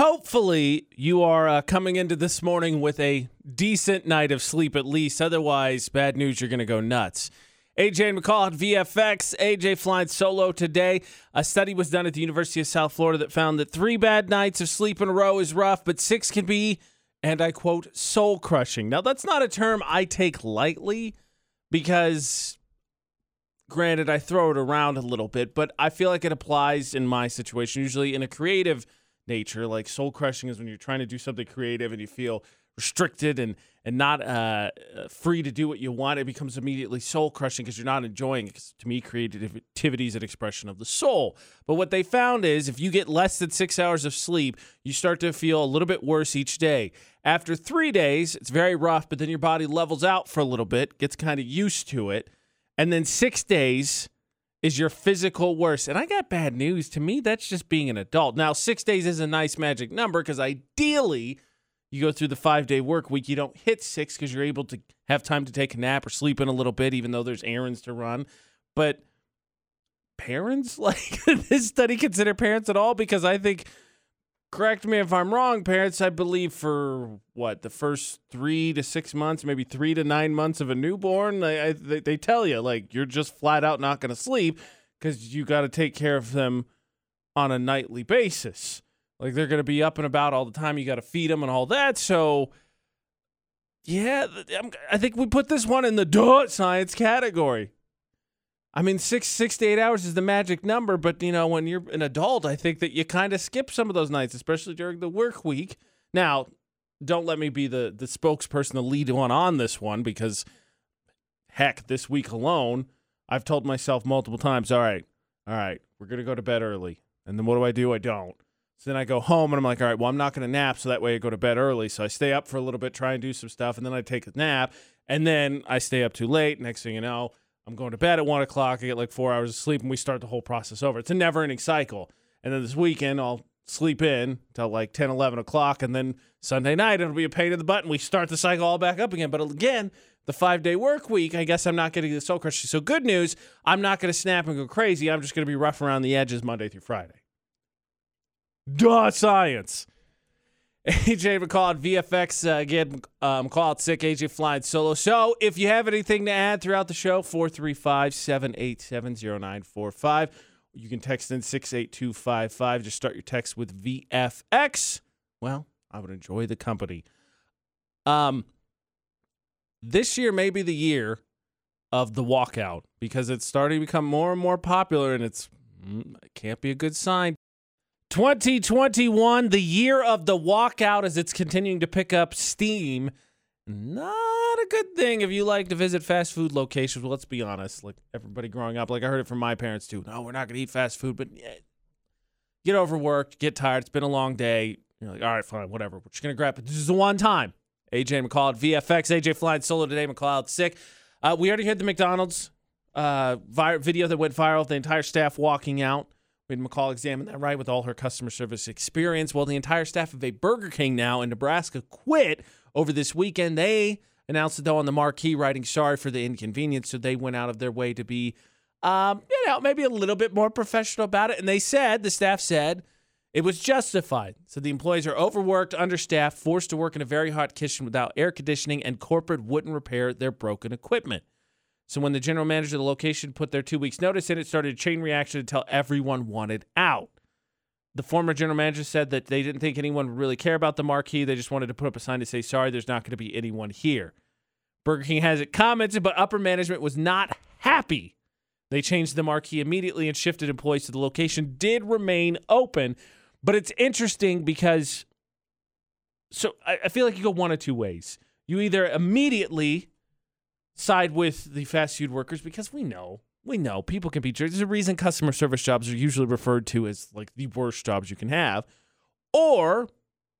Hopefully, you are uh, coming into this morning with a decent night of sleep at least. Otherwise, bad news, you're going to go nuts. AJ McCall at VFX. AJ flying solo today. A study was done at the University of South Florida that found that three bad nights of sleep in a row is rough, but six can be, and I quote, soul crushing. Now, that's not a term I take lightly because, granted, I throw it around a little bit, but I feel like it applies in my situation, usually in a creative nature. Like soul crushing is when you're trying to do something creative and you feel restricted and and not uh, free to do what you want. It becomes immediately soul crushing because you're not enjoying it. Cause to me, creativity is an expression of the soul. But what they found is if you get less than six hours of sleep, you start to feel a little bit worse each day. After three days, it's very rough, but then your body levels out for a little bit, gets kind of used to it. And then six days, is your physical worst. And I got bad news. To me, that's just being an adult. Now, six days is a nice magic number because ideally, you go through the five day work week, you don't hit six because you're able to have time to take a nap or sleep in a little bit, even though there's errands to run. But parents, like this study consider parents at all? Because I think, correct me if I'm wrong, parents, I believe for what the first three to six months, maybe three to nine months of a newborn, I, I, they, they tell you like you're just flat out not going to sleep because you got to take care of them on a nightly basis. Like they're going to be up and about all the time. You got to feed them and all that. So, yeah, I'm, I think we put this one in the duh science category. I mean, six six to eight hours is the magic number, but you know, when you're an adult, I think that you kind of skip some of those nights, especially during the work week. Now, don't let me be the the spokesperson, the lead one on this one, because heck, this week alone, I've told myself multiple times, all right, all right, we're gonna go to bed early, and then what do I do? I don't. So then I go home and I'm like, all right, well, I'm not going to nap. So that way I go to bed early. So I stay up for a little bit, try and do some stuff. And then I take a nap. And then I stay up too late. Next thing you know, I'm going to bed at one o'clock. I get like four hours of sleep and we start the whole process over. It's a never ending cycle. And then this weekend, I'll sleep in till like 10, 11 o'clock. And then Sunday night, it'll be a pain in the butt. And we start the cycle all back up again. But again, the five day work week, I guess I'm not getting the soul crushing. So good news, I'm not going to snap and go crazy. I'm just going to be rough around the edges Monday through Friday. Duh, science. AJ McCall at VFX uh, again. Um, call out sick. AJ flying solo. So if you have anything to add throughout the show, 435 787 0945. You can text in 68255. Just start your text with VFX. Well, I would enjoy the company. Um, this year may be the year of the walkout because it's starting to become more and more popular, and it's mm, it can't be a good sign. 2021, the year of the walkout as it's continuing to pick up steam. Not a good thing if you like to visit fast food locations. Well, let's be honest. Like everybody growing up, like I heard it from my parents too. No, we're not going to eat fast food, but yeah, get overworked, get tired. It's been a long day. You're like, all right, fine, whatever. We're just going to grab it. This is the one time. AJ McCall at VFX. AJ flying solo today. McCall out sick. Uh, we already had the McDonald's uh, vi- video that went viral. The entire staff walking out. McCall examine that right with all her customer service experience. Well, the entire staff of a Burger King now in Nebraska quit over this weekend. They announced it though on the marquee, writing sorry for the inconvenience. So they went out of their way to be, um, you know, maybe a little bit more professional about it. And they said, the staff said, it was justified. So the employees are overworked, understaffed, forced to work in a very hot kitchen without air conditioning, and corporate wouldn't repair their broken equipment. So when the general manager of the location put their two weeks notice in, it started a chain reaction until everyone wanted out. The former general manager said that they didn't think anyone would really care about the marquee. They just wanted to put up a sign to say, sorry, there's not going to be anyone here. Burger King has it commented, but upper management was not happy. They changed the marquee immediately and shifted employees to the location, did remain open. But it's interesting because so I, I feel like you go one of two ways. You either immediately side with the fast food workers because we know we know people can be jerks. There's a reason customer service jobs are usually referred to as like the worst jobs you can have. Or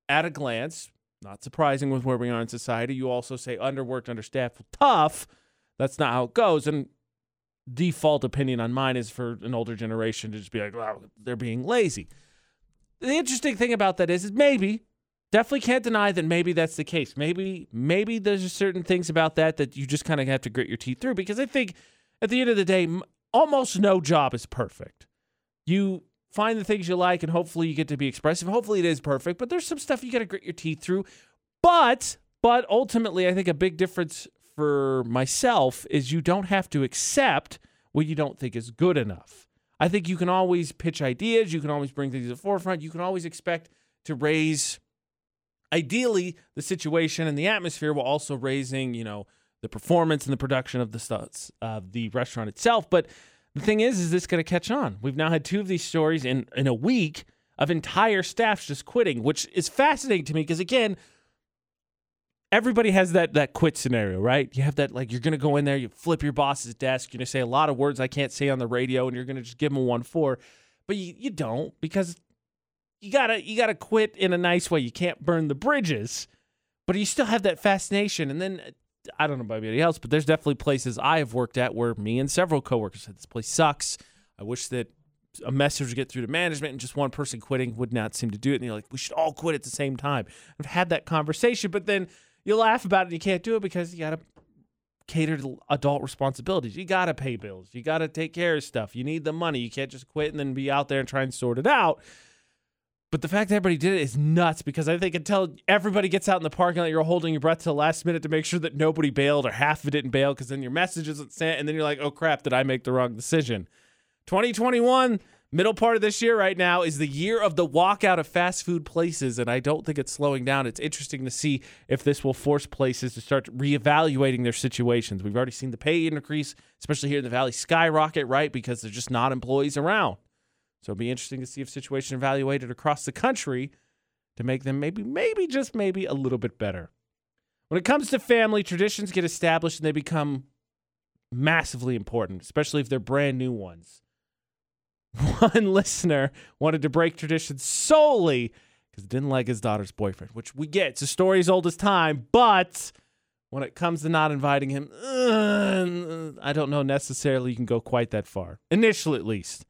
at a glance, not surprising with where we are in society, you also say underworked, understaffed, tough. That's not how it goes. And default opinion on mine is for an older generation to just be like, well, they're being lazy. The interesting thing about that is, is maybe definitely can't deny that maybe that's the case. Maybe maybe there's certain things about that that you just kind of have to grit your teeth through because I think at the end of the day, almost no job is perfect. You find the things you like and hopefully you get to be expressive. Hopefully it is perfect, but there's some stuff you got to grit your teeth through. But but ultimately, I think a big difference for myself is you don't have to accept what you don't think is good enough. I think you can always pitch ideas, you can always bring things to the forefront, you can always expect to raise ideally the situation and the atmosphere while also raising, you know, the performance and the production of the stuff, uh, the restaurant itself. But the thing is, is this going to catch on? We've now had two of these stories in in a week of entire staffs just quitting, which is fascinating to me because again, everybody has that that quit scenario, right? You have that like you're going to go in there, you flip your boss's desk, you're going to say a lot of words I can't say on the radio, and you're going to just give them a one four, but you, you don't because you gotta you gotta quit in a nice way. You can't burn the bridges, but you still have that fascination. And then I don't know about anybody else, but there's definitely places I have worked at where me and several coworkers said this place sucks. I wish that a message would get through to management and just one person quitting would not seem to do it. And you're like, we should all quit at the same time. I've had that conversation, but then you laugh about it and you can't do it because you gotta cater to adult responsibilities. You gotta pay bills. You gotta take care of stuff. You need the money. You can't just quit and then be out there and try and sort it out. But the fact that everybody did it is nuts because I think until everybody gets out in the parking lot, you're holding your breath to the last minute to make sure that nobody bailed or half of it didn't bail because then your message isn't sent and then you're like, oh crap, did I make the wrong decision? 2021, middle part of this year right now, is the year of the walkout of fast food places, and I don't think it's slowing down. It's interesting to see if this will force places to start reevaluating their situations. We've already seen the pay increase, especially here in the Valley, skyrocket, right? Because there's just not employees around. So it'll be interesting to see if situation evaluated across the country to make them maybe, maybe, just maybe a little bit better. When it comes to family, traditions get established and they become massively important, especially if they're brand new ones. One listener wanted to break traditions solely because he didn't like his daughter's boyfriend, which we get. It's a story as old as time, but when it comes to not inviting him, uh, I don't know necessarily you can go quite that far. Initially, at least.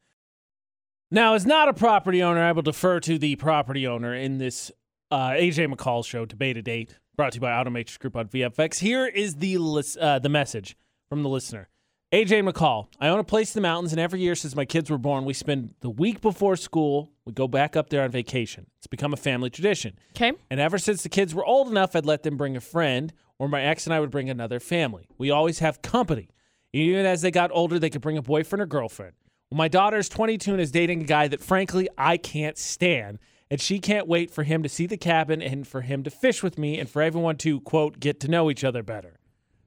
Now, as not a property owner, I will defer to the property owner in this uh, AJ McCall show, Debate At 8, brought to you by Automatrix Group on VFX. Here is the lis- uh, the message from the listener. AJ McCall, I own a place in the mountains, and every year since my kids were born, we spend the week before school, we go back up there on vacation. It's become a family tradition. Okay. And ever since the kids were old enough, I'd let them bring a friend, or my ex and I would bring another family. We always have company. Even as they got older, they could bring a boyfriend or girlfriend. Well, my daughter's 22 and is dating a guy that, frankly, I can't stand. And she can't wait for him to see the cabin and for him to fish with me and for everyone to, quote, get to know each other better.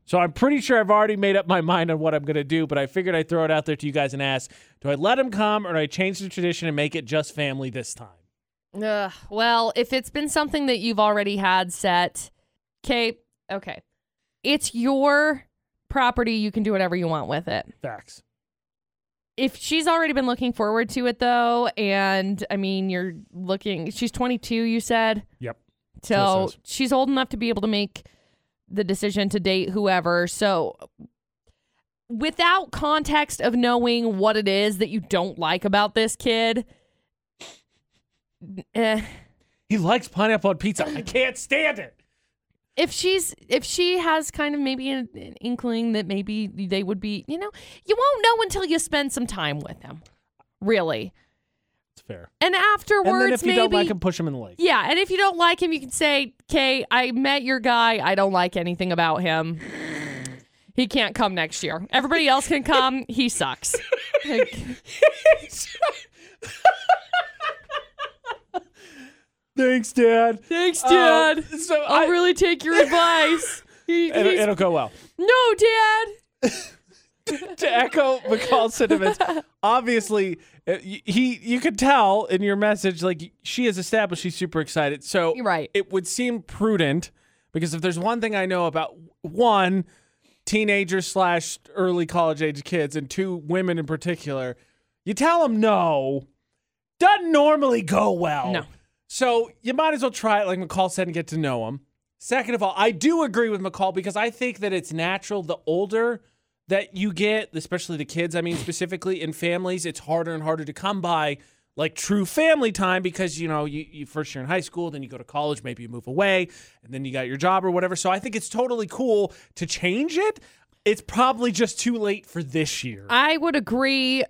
So I'm pretty sure I've already made up my mind on what I'm going to do, but I figured I'd throw it out there to you guys and ask do I let him come or do I change the tradition and make it just family this time? Ugh, well, if it's been something that you've already had set, okay, okay. It's your property. You can do whatever you want with it. Facts if she's already been looking forward to it though, and I mean, you're looking, she's 22, you said? Yep. So she's old enough to be able to make the decision to date whoever. So without context of knowing what it is that you don't like about this kid, eh. He likes pineapple on pizza. I can't stand it if she's if she has kind of maybe an, an, inkling that maybe they would be you know you won't know until you spend some time with them really. It's fair. And afterwards and then if you maybe, don't like him push him in the lake. Yeah and if you don't like him you can say okay i met your guy. I don't like anything about him. He can't come next year. Everybody else can come. He sucks Thanks, Dad. Thanks, Dad. Uh, so I'll I, really take your advice. He, it'll, it'll, go well. No, Dad. to echo McCall's sentiments, obviously uh, he you could tell in your message like she has established she's super excited. So You're right. it would seem prudent because if there's one thing I know about one teenagers slash early college age kids and two women in particular, you tell them no doesn't normally go well. No. So you might as well try it, like McCall said, and get to know him. Second of all, I do agree with McCall because I think that it's natural the older that you get, especially the kids, I mean, specifically in families, it's harder and harder to come by like true family time because you know you, you first year in high school then you go to college maybe you move away and then you got your job or whatever. So i think it's totally cool to change it. It's probably just too late for this year. I would agree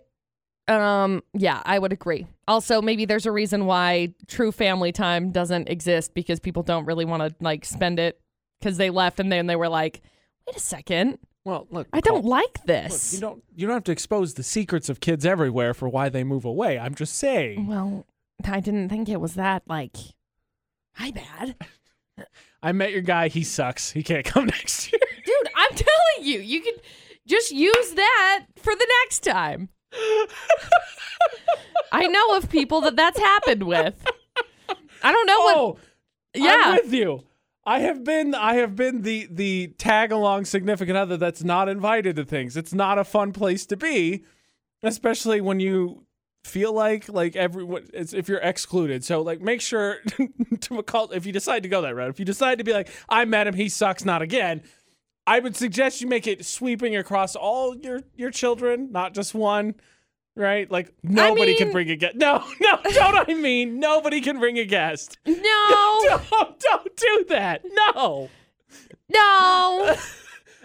Um, yeah, I would agree. Also, maybe there's a reason why true family time doesn't exist because people don't really want to like spend it because they left and then they were like, wait a second, Well, look, I don't like look, this. you don't you don't have to expose the secrets of kids everywhere for why they move away. I'm just saying. well, I didn't think it was that like, hi bad, I met your guy. He sucks. He can't come next year. dude. I'm telling you, you can just use that for the next time. I know of people that that's happened with. I don't know what. oh, Yeah. I'm with you. I have been I have been the the tag along significant other that's not invited to things. It's not a fun place to be, especially when you feel like like everyone it's, if you're excluded. So like make sure to call if you decide to go that route. If you decide to be like I met him, he sucks, not again. I would suggest you make it sweeping across all your your children, not just one. Right? Like nobody can mean- bring a guest. No, no, don't I mean nobody can bring a guest. No, Don't, don't do that. No. no.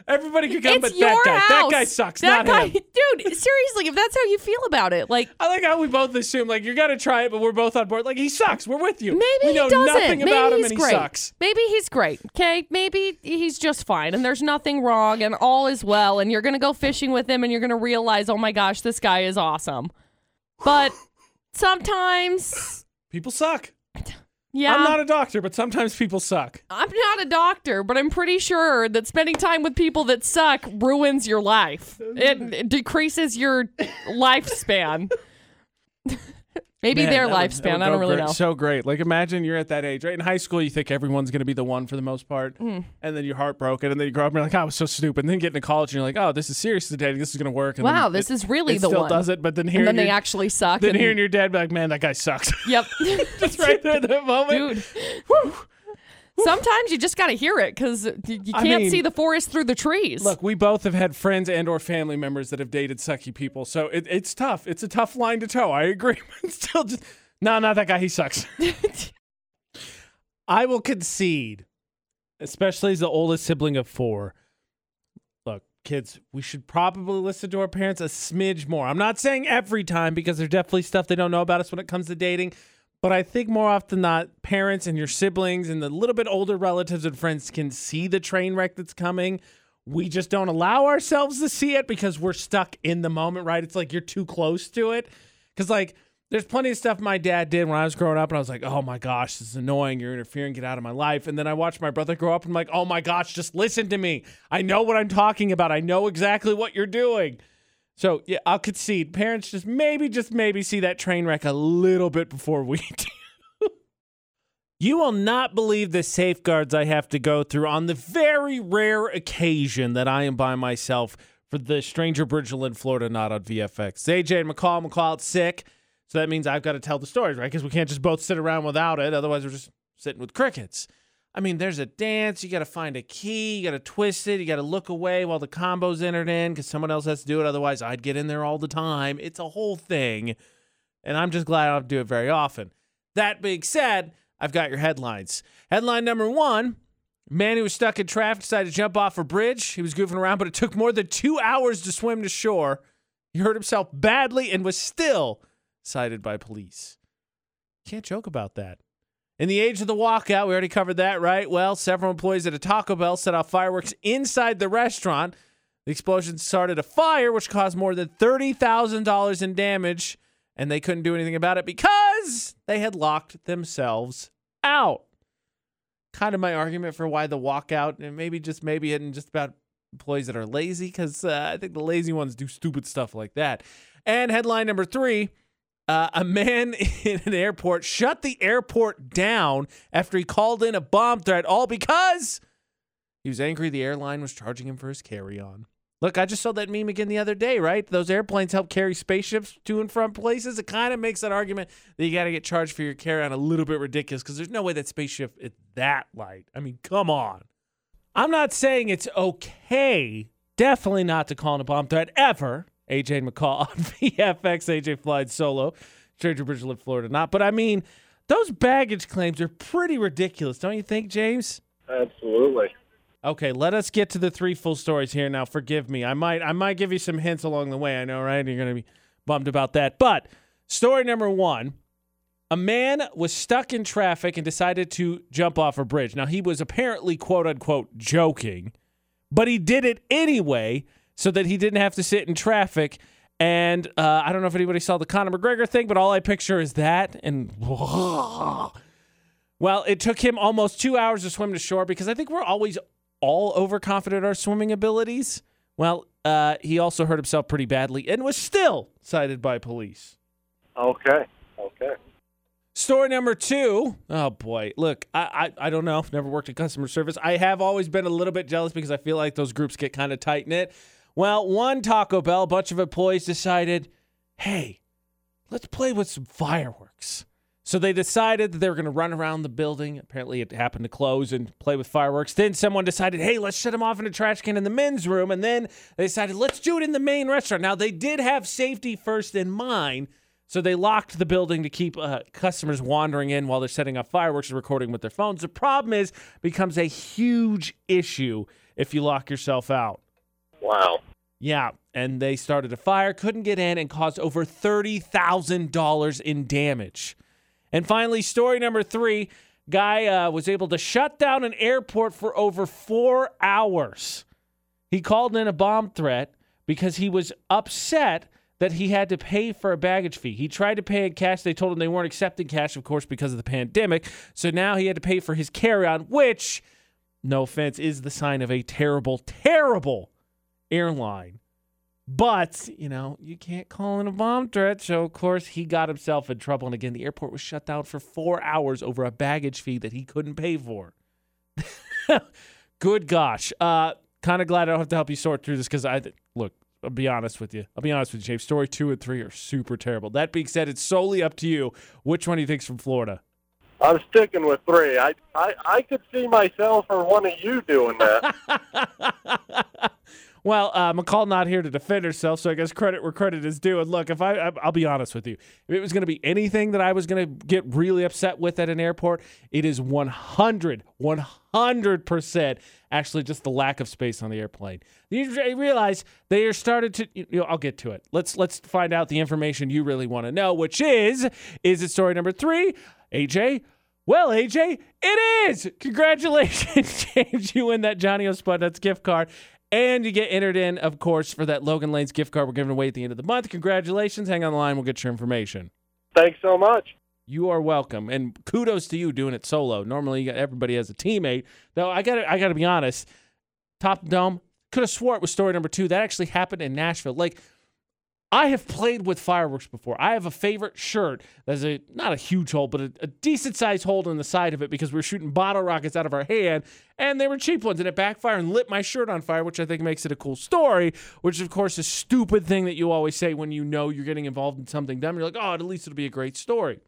Everybody can come, it's but that guy. house. That guy sucks, That not guy, him. dude. Seriously, if that's how you feel about it, like I like how we both assume like you got to try it, but we're both on board. Like he sucks. We're with you. maybe we know he doesn't. nothing maybe about him, he's and he sucks. Maybe he's great. Okay, maybe he's just fine, and there's nothing wrong, and all is well, and you're gonna go fishing with him, and you're gonna realize, oh my gosh, this guy is awesome. But sometimes, People suck. Yeah, I'm not a doctor, but sometimes people suck. I'm not a doctor, but I'm pretty sure that spending time with people that suck ruins your life. It, it decreases your lifespan. Maybe Man, their that would- that lifespan. would I don't really great- know. So great. Like imagine you're at that age, right? In high school, you think everyone's going to be the one for the most part, Hmm. and then you're heartbroken, and then you grow up and you're like, oh, I was so stupid. And then you get into college and you're like, oh, this is seriously dating. This is going to work. And Wow, this it, is really the still one. does it, but then and hearing then they actually suck. then and- hearing your dad be like, man, that guy sucks. Yep. Just right there at that moment. Dude. Sometimes you just got to hear it because you can't mean, see the forest through the trees. Look, we both have had friends and or family members that have dated sucky people, so it, it's tough. It's a tough line to toe. I agree. But still, just no, not that guy. He sucks. I will concede, especially as the oldest sibling of four. Look, kids, we should probably listen to our parents a smidge more. I'm not saying every time because there's definitely stuff they don't know about us when it comes to dating. But I think more often than not, parents and your siblings and the little bit older relatives and friends can see the train wreck that's coming. We just don't allow ourselves to see it because we're stuck in the moment, right? It's like you're too close to it. Because, like, there's plenty of stuff my dad did when I was growing up, and I was like, oh my gosh, this is annoying. You're interfering. Get out of my life. And then I watched my brother grow up, and I'm like, oh my gosh, just listen to me. I know what I'm talking about. I know exactly what you're doing. So yeah, I'll concede. Parents just maybe, just maybe see that train wreck a little bit before we do. you will not believe the safeguards I have to go through on the very rare occasion that I am by myself for the Stranger Bridgeland, Florida, not on VFX. AJ and McCall, McCall sick, so that means I've got to tell the stories, right? Because we can't just both sit around without it. Otherwise, we're just sitting with crickets. I mean, there's a dance. You got to find a key. You got to twist it. You got to look away while the combo's entered in because someone else has to do it. Otherwise, I'd get in there all the time. It's a whole thing. And I'm just glad I don't do it very often. That being said, I've got your headlines. Headline number one Man who was stuck in traffic decided to jump off a bridge. He was goofing around, but it took more than two hours to swim to shore. He hurt himself badly and was still cited by police. Can't joke about that. In the age of the walkout, we already covered that, right? Well, several employees at a Taco Bell set off fireworks inside the restaurant. The explosion started a fire, which caused more than $30,000 in damage, and they couldn't do anything about it because they had locked themselves out. Kind of my argument for why the walkout, and maybe just maybe isn't just about employees that are lazy, because uh, I think the lazy ones do stupid stuff like that. And headline number three uh, a man in an airport shut the airport down after he called in a bomb threat, all because he was angry the airline was charging him for his carry on. Look, I just saw that meme again the other day, right? Those airplanes help carry spaceships to and from places. It kind of makes that argument that you got to get charged for your carry on a little bit ridiculous because there's no way that spaceship is that light. I mean, come on. I'm not saying it's okay, definitely not to call in a bomb threat ever. AJ McCall on VFX, AJ flied solo, Stranger Bridgeland, Florida, not. But I mean, those baggage claims are pretty ridiculous, don't you think, James? Absolutely. Okay, let us get to the three full stories here now. Forgive me. I might I might give you some hints along the way. I know, right? You're gonna be bummed about that. But story number one a man was stuck in traffic and decided to jump off a bridge. Now, he was apparently, quote unquote, joking, but he did it anyway so that he didn't have to sit in traffic. And uh, I don't know if anybody saw the Conor McGregor thing, but all I picture is that. And well, it took him almost two hours to swim to shore because I think we're always all overconfident in our swimming abilities. Well, uh, he also hurt himself pretty badly and was still cited by police. Okay. Okay. Story number two. Oh boy, look, I, I I don't know. I've never worked in customer service. I have always been a little bit jealous because I feel like those groups get kind of tight knit. Well, one Taco Bell, a bunch of employees decided, hey, let's play with some fireworks. So they decided that they were going to run around the building. Apparently, it happened to close and play with fireworks. Then someone decided, hey, let's shut them off in a trash can in the men's room. And then they decided, let's do it in the main restaurant. Now, they did have safety first in mind. So they locked the building to keep uh, customers wandering in while they're setting up fireworks and recording with their phones. The problem is becomes a huge issue if you lock yourself out. Wow. Yeah, and they started a fire, couldn't get in, and caused over $30,000 in damage. And finally, story number three guy uh, was able to shut down an airport for over four hours. He called in a bomb threat because he was upset that he had to pay for a baggage fee. He tried to pay in cash. They told him they weren't accepting cash, of course, because of the pandemic. So now he had to pay for his carry on, which, no offense, is the sign of a terrible, terrible airline. But, you know, you can't call in a bomb threat. So, of course, he got himself in trouble. And again, the airport was shut down for four hours over a baggage fee that he couldn't pay for. Good gosh. Uh, kind of glad I don't have to help you sort through this because I, look, I'll be honest with you. I'll be honest with you, James. Story two and three are super terrible. That being said, it's solely up to you. Which one do you think's from Florida? I'm sticking with three. I, I, I could see myself or one of you doing that. well, uh, McCall not here to defend herself, so I guess credit where credit is due. And look, if I, I I'll be honest with you, if it was going to be anything that I was going to get really upset with at an airport, it is 100, 100 percent actually just the lack of space on the airplane. You realize they are started to. You know, I'll get to it. Let's let's find out the information you really want to know, which is is it story number three? AJ, well, AJ, it is. Congratulations, James. You win that Johnny O's Spudnuts gift card. And you get entered in, of course, for that Logan Lanes gift card we're giving away at the end of the month. Congratulations. Hang on the line. We'll get your information. Thanks so much. You are welcome. And kudos to you doing it solo. Normally, you got, everybody has a teammate. Though, I got I got to be honest. Top Dome, could have swore it was story number two. That actually happened in Nashville. Like, I have played with fireworks before. I have a favorite shirt that's a not a huge hole, but a, a decent sized hole in the side of it because we are shooting bottle rockets out of our hand, and they were cheap ones, and it backfired and lit my shirt on fire, which I think makes it a cool story. Which, of course, is a stupid thing that you always say when you know you're getting involved in something dumb. You're like, oh, at least it'll be a great story.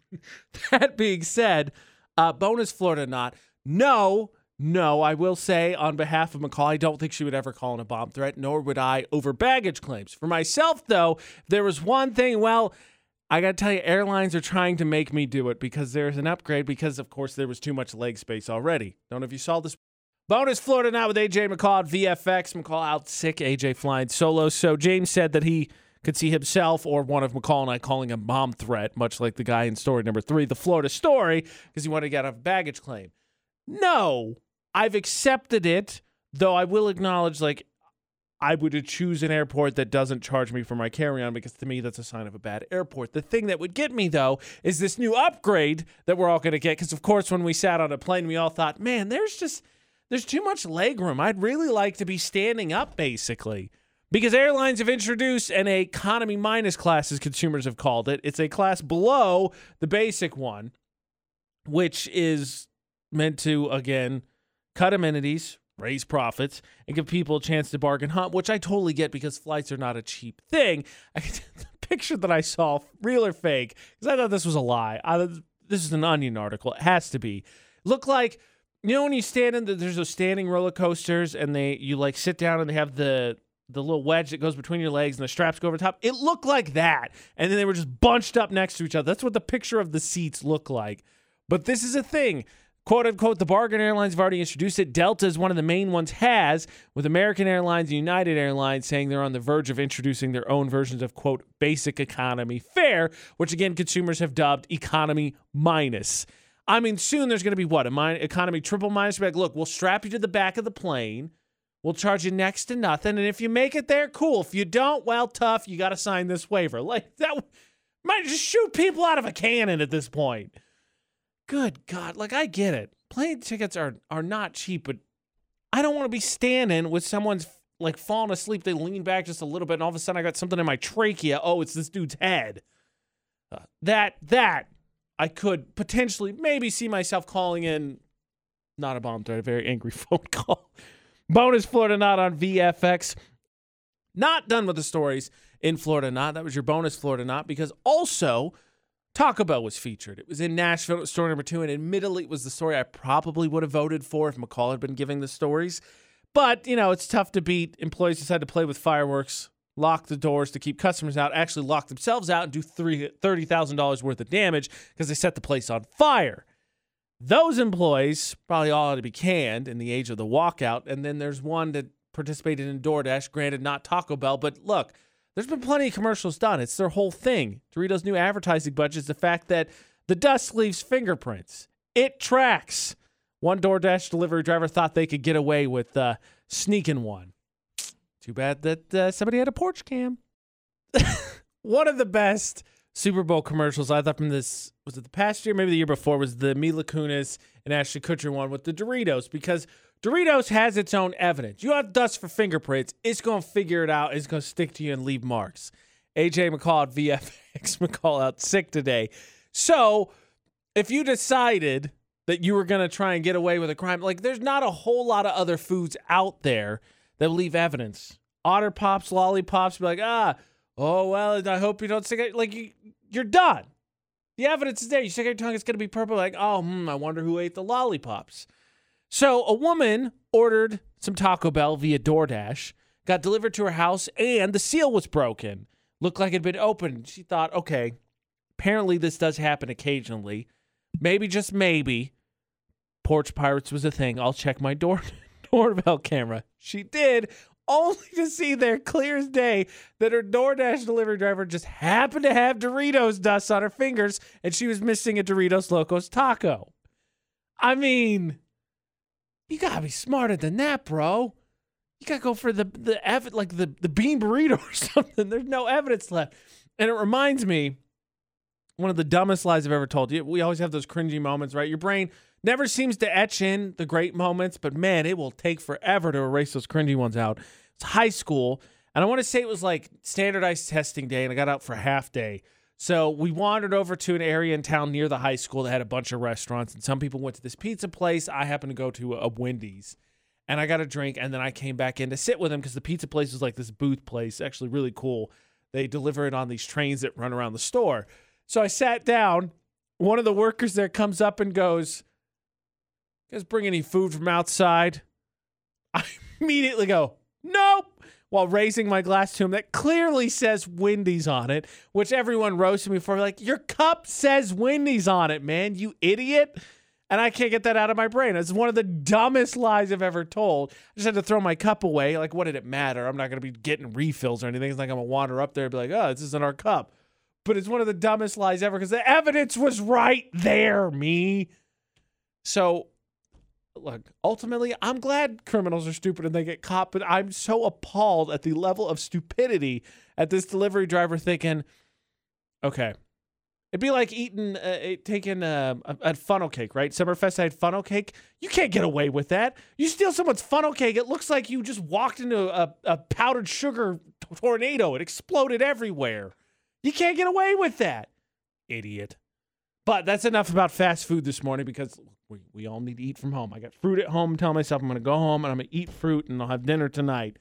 that being said, uh, bonus Florida not. No, no, I will say on behalf of McCall, I don't think she would ever call in a bomb threat, nor would I over baggage claims. For myself, though, there was one thing, well, I got to tell you, airlines are trying to make me do it because there's an upgrade because, of course, there was too much leg space already. Don't know if you saw this. Bonus Florida now with AJ McCall at VFX. McCall out sick, AJ flying solo. So James said that he could see himself or one of McCall and I calling a bomb threat, much like the guy in story number three, the Florida story, because he wanted to get a baggage claim. No, I've accepted it, though I will acknowledge, like, I would choose an airport that doesn't charge me for my carry on because to me, that's a sign of a bad airport. The thing that would get me, though, is this new upgrade that we're all going to get. Because, of course, when we sat on a plane, we all thought, man, there's just. There's too much legroom. I'd really like to be standing up, basically. Because airlines have introduced an economy minus class, as consumers have called it. It's a class below the basic one, which is meant to, again, cut amenities, raise profits, and give people a chance to bargain hunt, which I totally get because flights are not a cheap thing. I, the picture that I saw, real or fake, because I thought this was a lie. I, this is an Onion article. It has to be. Look like you know when you stand in the, there's those standing roller coasters and they you like sit down and they have the the little wedge that goes between your legs and the straps go over top. It looked like that. And then they were just bunched up next to each other. That's what the picture of the seats look like. But this is a thing Quote unquote, the bargain airlines have already introduced it. Delta is one of the main ones, has, with American Airlines and United Airlines saying they're on the verge of introducing their own versions of, quote, basic economy fare, which again, consumers have dubbed economy minus. I mean, soon there's going to be what? A min- economy triple minus? Like, look, we'll strap you to the back of the plane. We'll charge you next to nothing. And if you make it there, cool. If you don't, well, tough. You got to sign this waiver. Like, that might just shoot people out of a cannon at this point. Good God. Like, I get it. Plane tickets are, are not cheap, but I don't want to be standing with someone's like falling asleep. They lean back just a little bit, and all of a sudden I got something in my trachea. Oh, it's this dude's head. Uh, that, that I could potentially maybe see myself calling in, not a bomb threat, a very angry phone call. Bonus Florida Not on VFX. Not done with the stories in Florida Not. That was your bonus Florida Not because also Taco Bell was featured. It was in Nashville. Story number two, and admittedly, it was the story I probably would have voted for if McCall had been giving the stories. But you know, it's tough to beat. Employees decide to play with fireworks, lock the doors to keep customers out, actually lock themselves out, and do thirty thousand dollars worth of damage because they set the place on fire. Those employees probably all ought to be canned in the age of the walkout. And then there's one that participated in DoorDash, granted not Taco Bell, but look, there's been plenty of commercials done. It's their whole thing. Doritos' new advertising budget is the fact that the dust leaves fingerprints. It tracks. One DoorDash delivery driver thought they could get away with uh, sneaking one. Too bad that uh, somebody had a porch cam. one of the best Super Bowl commercials I thought from this was it the past year, maybe the year before, was the Mila Kunis and Ashley Kutcher one with the Doritos because Doritos has its own evidence. You have dust for fingerprints, it's gonna figure it out, it's gonna stick to you and leave marks. AJ McCall at VFX McCall out sick today. So if you decided that you were gonna try and get away with a crime, like there's not a whole lot of other foods out there that leave evidence. Otter pops, lollipops, be like, ah, oh well, I hope you don't stick it. Like you, you're done. The evidence is there. You stick your tongue, it's gonna be purple. Like, oh, hmm, I wonder who ate the lollipops. So a woman ordered some Taco Bell via DoorDash, got delivered to her house, and the seal was broken. Looked like it had been opened. She thought, okay, apparently this does happen occasionally. Maybe just maybe. Porch Pirates was a thing. I'll check my door doorbell camera. She did, only to see there clear as day that her DoorDash delivery driver just happened to have Doritos dust on her fingers and she was missing a Doritos Locos taco. I mean, you gotta be smarter than that, bro. You gotta go for the the ev- like the the bean burrito or something. There's no evidence left, and it reminds me one of the dumbest lies I've ever told you. We always have those cringy moments, right? Your brain never seems to etch in the great moments, but man, it will take forever to erase those cringy ones out. It's high school, and I want to say it was like standardized testing day, and I got out for half day. So we wandered over to an area in town near the high school that had a bunch of restaurants, and some people went to this pizza place. I happened to go to a Wendy's, and I got a drink, and then I came back in to sit with them because the pizza place was like this booth place, actually really cool. They deliver it on these trains that run around the store. So I sat down. One of the workers there comes up and goes, "You guys bring any food from outside?" I immediately go, "Nope." While raising my glass to him that clearly says Wendy's on it, which everyone roasted me for. Like, your cup says Wendy's on it, man, you idiot. And I can't get that out of my brain. It's one of the dumbest lies I've ever told. I just had to throw my cup away. Like, what did it matter? I'm not going to be getting refills or anything. It's like I'm going to wander up there and be like, oh, this isn't our cup. But it's one of the dumbest lies ever because the evidence was right there, me. So look, ultimately, I'm glad criminals are stupid and they get caught, but I'm so appalled at the level of stupidity at this delivery driver thinking, okay, it'd be like eating, uh, taking uh, a, a, funnel cake, right? Summerfest I had funnel cake. You can't get away with that. You steal someone's funnel cake, it looks like you just walked into a, a powdered sugar tornado. It exploded everywhere. You can't get away with that, idiot. But that's enough about fast food this morning because we, we all need to eat from home. I got fruit at home. Tell myself I'm going to go home and I'm going to eat fruit and I'll have dinner tonight.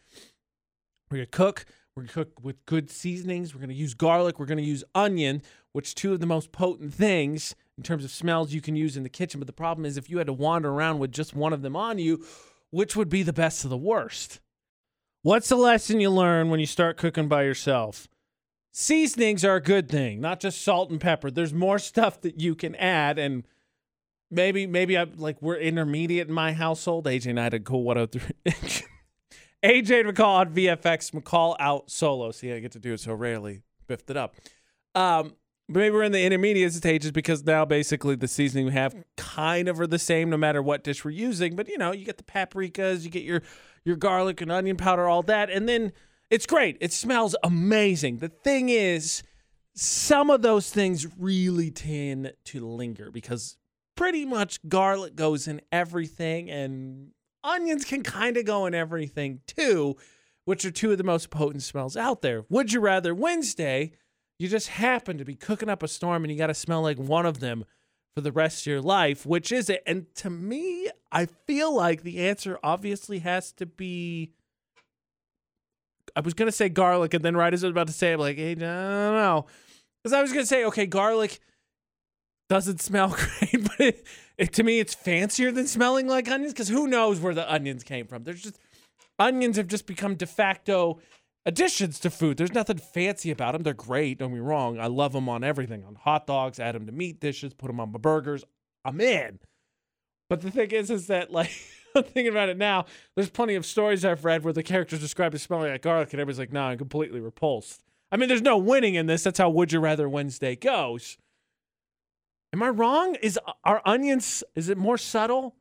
We're going to cook. We're going to cook with good seasonings. We're going to use garlic. We're going to use onion, which two of the most potent things in terms of smells you can use in the kitchen. But the problem is if you had to wander around with just one of them on you, which would be the best of the worst? What's the lesson you learn when you start cooking by yourself? Seasonings are a good thing, not just salt and pepper. There's more stuff that you can add and maybe maybe I'm like we're intermediate in my household. AJ and I a cool 103. AJ McCall on VFX. McCall out solo. See, I get to do it so rarely. Biffed it up. Um, maybe we're in the intermediate stages because now basically the seasoning we have kind of are the same no matter what dish we're using. But you know, you get the paprikas, you get your your garlic and onion powder, all that, and then it's great. It smells amazing. The thing is, some of those things really tend to linger because pretty much garlic goes in everything and onions can kind of go in everything too, which are two of the most potent smells out there. Would you rather Wednesday? You just happen to be cooking up a storm and you got to smell like one of them for the rest of your life. Which is it? And to me, I feel like the answer obviously has to be. I was gonna say garlic, and then right as I was about to say, I'm like, hey, don't know, because I was gonna say, okay, garlic doesn't smell great, but it, it, to me, it's fancier than smelling like onions. Because who knows where the onions came from? There's just onions have just become de facto additions to food. There's nothing fancy about them. They're great. Don't me wrong. I love them on everything on hot dogs, add them to meat dishes, put them on my burgers. I'm in. But the thing is, is that like I'm thinking about it now. There's plenty of stories I've read where the characters described as smelling like garlic, and everybody's like, "No, nah, I'm completely repulsed." I mean, there's no winning in this. That's how Would You Rather Wednesday goes. Am I wrong? Is our onions? Is it more subtle?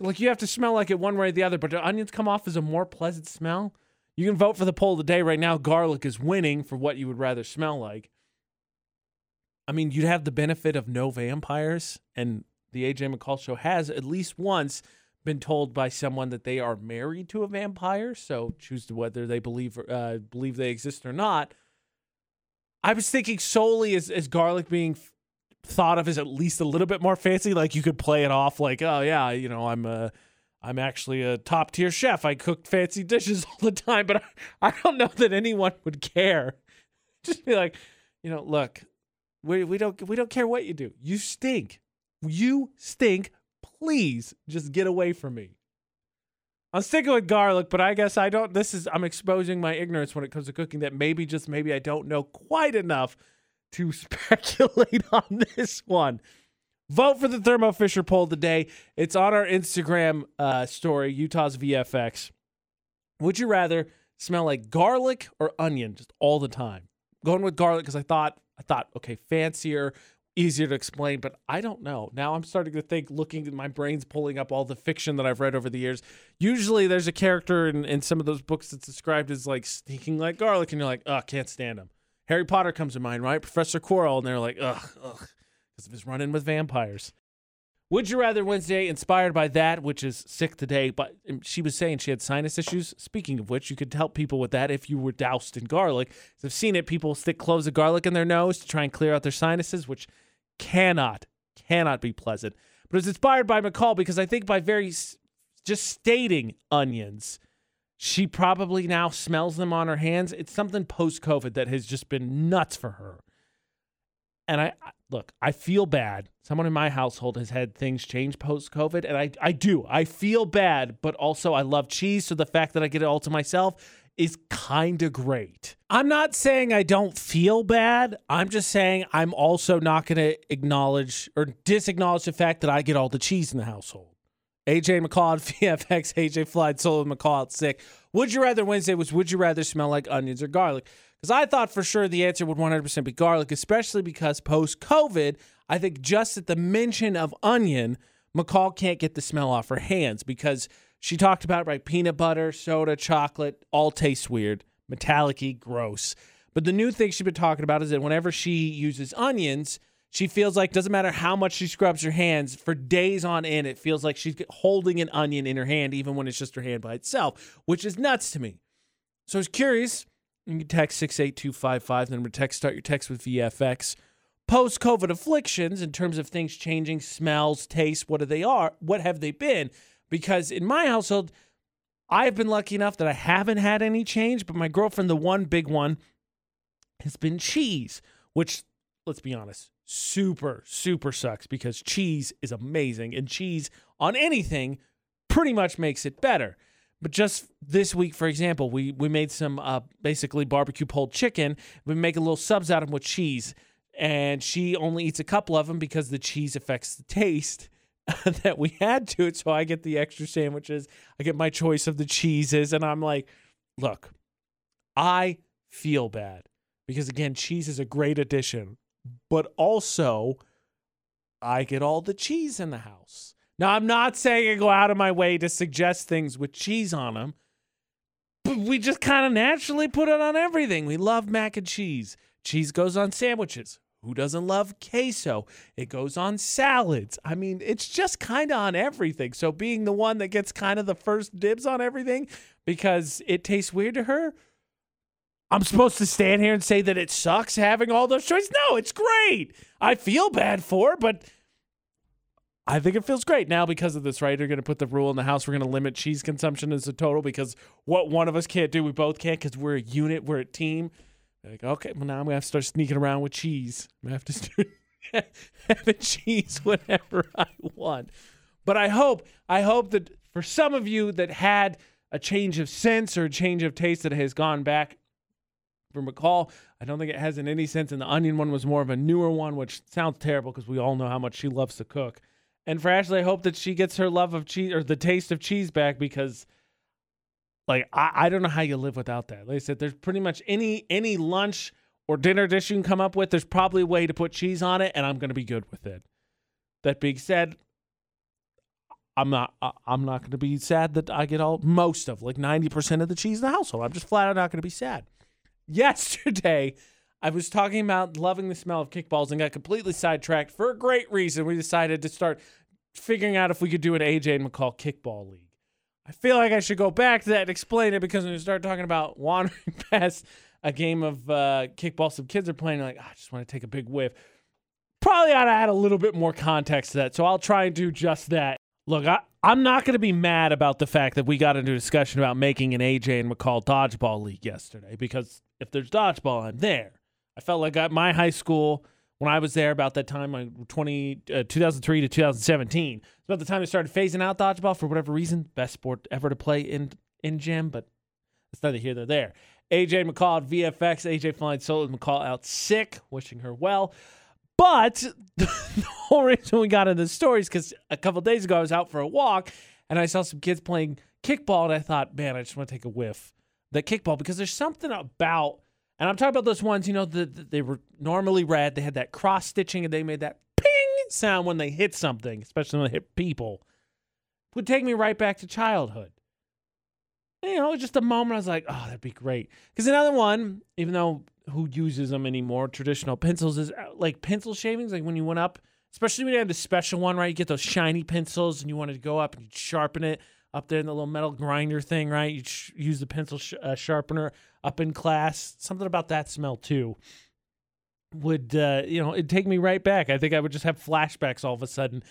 Like you have to smell like it one way or the other, but do onions come off as a more pleasant smell? You can vote for the poll today right now. Garlic is winning for what you would rather smell like. I mean, you'd have the benefit of no vampires, and the AJ McCall show has at least once been told by someone that they are married to a vampire. So choose whether they believe uh, believe they exist or not. I was thinking solely as, as garlic being thought of as at least a little bit more fancy. Like you could play it off like, oh yeah, you know, I'm a I'm actually a top tier chef. I cook fancy dishes all the time, but I, I don't know that anyone would care. Just be like, you know, look, we, we don't we don't care what you do. You stink. You stink. Please just get away from me. I'm sticking with garlic, but I guess I don't. This is I'm exposing my ignorance when it comes to cooking. That maybe just maybe I don't know quite enough to speculate on this one. Vote for the Thermo Fisher poll today. It's on our Instagram uh, story, Utah's VFX. Would you rather smell like garlic or onion just all the time? Going with garlic because I thought I thought okay, fancier, easier to explain, but I don't know. Now I'm starting to think, looking at my brain's pulling up all the fiction that I've read over the years. Usually there's a character in, in some of those books that's described as like stinking like garlic, and you're like, oh, can't stand him. Harry Potter comes to mind, right? Professor Quirrell, and they're like, ugh, ugh because of his run in with vampires. Would you rather Wednesday, inspired by that, which is sick today, but um, she was saying she had sinus issues. Speaking of which, you could help people with that if you were doused in garlic. I've seen it. People stick cloves of garlic in their nose to try and clear out their sinuses, which cannot, cannot be pleasant. But it's inspired by McCall because I think by very just stating onions, she probably now smells them on her hands. It's something post COVID that has just been nuts for her. And I, look, I feel bad. Someone in my household has had things change post COVID, and I, I do. I feel bad, but also I love cheese. So the fact that I get it all to myself is kind of great. I'm not saying I don't feel bad. I'm just saying I'm also not going to acknowledge or disacknowledge the fact that I get all the cheese in the household. AJ McCall at VFX, AJ Flied, Solo McCall out sick. Would you rather Wednesday was would you rather smell like onions or garlic? Because I thought for sure the answer would 100% be garlic, especially because post COVID, I think just at the mention of onion, McCall can't get the smell off her hands because she talked about right peanut butter, soda, chocolate, all tastes weird, metallic gross. But the new thing she's been talking about is that whenever she uses onions, she feels like doesn't matter how much she scrubs her hands for days on end, it feels like she's holding an onion in her hand, even when it's just her hand by itself, which is nuts to me. So I was curious you can text 68255, then text start your text with VFX. Post COVID afflictions in terms of things changing, smells, tastes, what are they are, what have they been? Because in my household, I've been lucky enough that I haven't had any change, but my girlfriend, the one big one, has been cheese, which let's be honest, super, super sucks because cheese is amazing and cheese on anything pretty much makes it better. But just this week, for example, we we made some uh, basically barbecue pulled chicken. We make a little subs out of them with cheese, and she only eats a couple of them because the cheese affects the taste. that we had to it. So I get the extra sandwiches. I get my choice of the cheeses. And I'm like, look, I feel bad because, again, cheese is a great addition, but also I get all the cheese in the house. Now, I'm not saying I go out of my way to suggest things with cheese on them, but we just kind of naturally put it on everything. We love mac and cheese. Cheese goes on sandwiches. Who doesn't love queso? It goes on salads. I mean, it's just kind of on everything. So being the one that gets kind of the first dibs on everything because it tastes weird to her, I'm supposed to stand here and say that it sucks having all those choices? No, it's great. I feel bad for but I think it feels great now because of this, right? You're going to put the rule in the house. We're going to limit cheese consumption as a total because what one of us can't do, we both can't because we're a unit, we're a team. Like, okay, well, now I'm going to have to start sneaking around with cheese. I'm going to have to start having cheese whenever I want. But I hope, I hope that for some of you that had a change of sense or a change of taste that has gone back for McCall, I don't think it has in any sense. And the onion one was more of a newer one, which sounds terrible because we all know how much she loves to cook. And for Ashley, I hope that she gets her love of cheese or the taste of cheese back because like I, I don't know how you live without that. Like I said, there's pretty much any any lunch or dinner dish you can come up with, there's probably a way to put cheese on it, and I'm gonna be good with it. That being said, I'm not I'm not gonna be sad that I get all most of like 90% of the cheese in the household. I'm just flat out not gonna be sad. Yesterday, I was talking about loving the smell of kickballs and got completely sidetracked for a great reason. We decided to start figuring out if we could do an AJ and McCall kickball league. I feel like I should go back to that and explain it because when we start talking about wandering past a game of uh, kickball some kids are playing, like, "Ah, I just want to take a big whiff. Probably ought to add a little bit more context to that. So I'll try and do just that. Look, I, I'm not going to be mad about the fact that we got into a discussion about making an AJ and McCall dodgeball league yesterday because if there's dodgeball, I'm there. I felt like at my high school, when I was there about that time, like 20, uh, 2003 to 2017, it's about the time they started phasing out dodgeball for whatever reason. Best sport ever to play in in gym, but it's neither here nor there. AJ McCall at VFX, AJ flying solo, McCall out sick, wishing her well. But the whole reason we got into the story is because a couple days ago I was out for a walk and I saw some kids playing kickball, and I thought, man, I just want to take a whiff that kickball because there's something about, and I'm talking about those ones, you know, that they were normally red. They had that cross stitching, and they made that ping sound when they hit something, especially when they hit people. Would take me right back to childhood. You know, it was just a moment I was like, oh, that'd be great. Because another one, even though who uses them anymore, traditional pencils is uh, like pencil shavings. Like when you went up, especially when you had the special one, right? You get those shiny pencils and you wanted to go up and you sharpen it up there in the little metal grinder thing, right? You sh- use the pencil sh- uh, sharpener up in class. Something about that smell too would, uh, you know, it'd take me right back. I think I would just have flashbacks all of a sudden.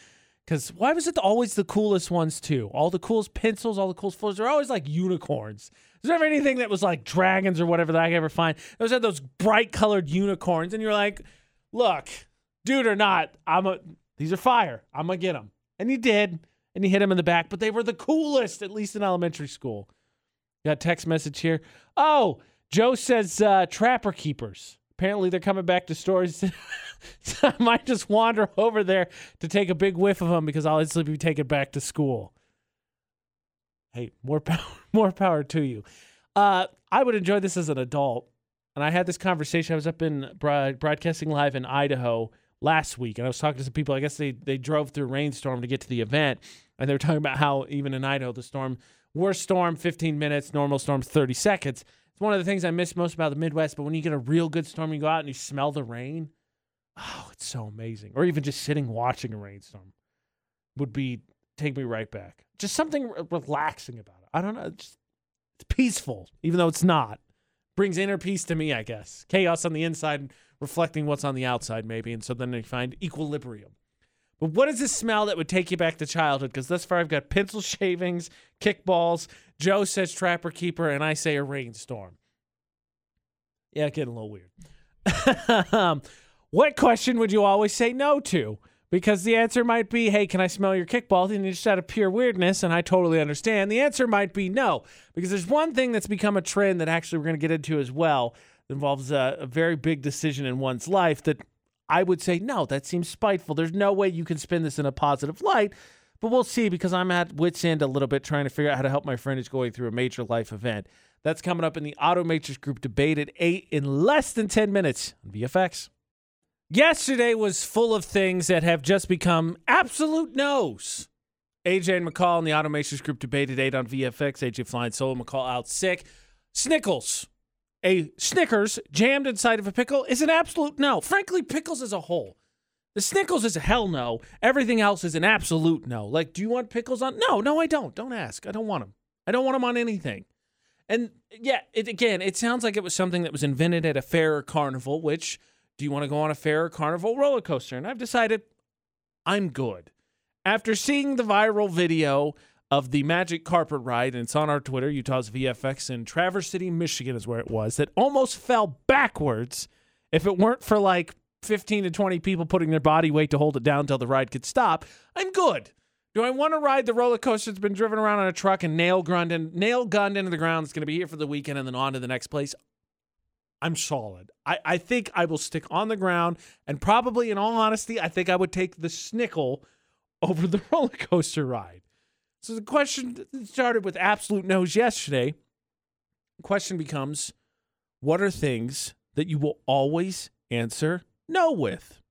Because why was it always the coolest ones too? All the coolest pencils, all the coolest photos, they're always like unicorns. Is there anything that was like dragons or whatever that I could ever find? Those had those bright colored unicorns, and you're like, look, dude or not, I'm a. These are fire. I'm gonna get them, and you did, and you hit him in the back. But they were the coolest, at least in elementary school. Got a text message here. Oh, Joe says uh, trapper keepers. Apparently, they're coming back to stores. so I might just wander over there to take a big whiff of them because I'll instantly be taken back to school. Hey, more power, more power to you. Uh, I would enjoy this as an adult, and I had this conversation. I was up in broad, broadcasting live in Idaho last week, and I was talking to some people. I guess they they drove through rainstorm to get to the event, and they were talking about how even in Idaho, the storm worst storm 15 minutes, normal storm 30 seconds. It's one of the things I miss most about the Midwest. But when you get a real good storm, you go out and you smell the rain. Oh, it's so amazing. Or even just sitting watching a rainstorm would be take me right back. Just something relaxing about it. I don't know. It's, it's peaceful, even though it's not. Brings inner peace to me, I guess. Chaos on the inside, reflecting what's on the outside, maybe. And so then I find equilibrium. But what is this smell that would take you back to childhood? Because thus far I've got pencil shavings, kickballs. Joe says trapper keeper, and I say a rainstorm. Yeah, getting a little weird. um, what question would you always say no to? Because the answer might be, hey, can I smell your kickball? And just out of pure weirdness, and I totally understand. The answer might be no, because there's one thing that's become a trend that actually we're going to get into as well involves a, a very big decision in one's life that I would say, no, that seems spiteful. There's no way you can spin this in a positive light. But we'll see because I'm at wits end a little bit trying to figure out how to help my friend who's going through a major life event. That's coming up in the Auto Matrix Group debate at 8 in less than 10 minutes on VFX. Yesterday was full of things that have just become absolute no's. AJ and McCall in the Auto Matrix Group debate at 8 on VFX. AJ flying solo, McCall out sick. Snickles. A Snickers jammed inside of a pickle is an absolute no. Frankly, pickles as a whole. The Snickles is a hell no. Everything else is an absolute no. Like, do you want pickles on? No, no, I don't. Don't ask. I don't want them. I don't want them on anything. And yeah, it, again, it sounds like it was something that was invented at a fair or carnival, which do you want to go on a fair carnival roller coaster? And I've decided I'm good. After seeing the viral video of the magic carpet ride, and it's on our Twitter, Utah's VFX in Traverse City, Michigan is where it was, that almost fell backwards if it weren't for like 15 to 20 people putting their body weight to hold it down until the ride could stop. I'm good. Do I want to ride the roller coaster that's been driven around on a truck and nail gunned nail gunned into the ground? It's going to be here for the weekend and then on to the next place. I'm solid. I, I think I will stick on the ground and probably, in all honesty, I think I would take the snickle over the roller coaster ride. So the question started with absolute no's yesterday. The question becomes what are things that you will always answer no with?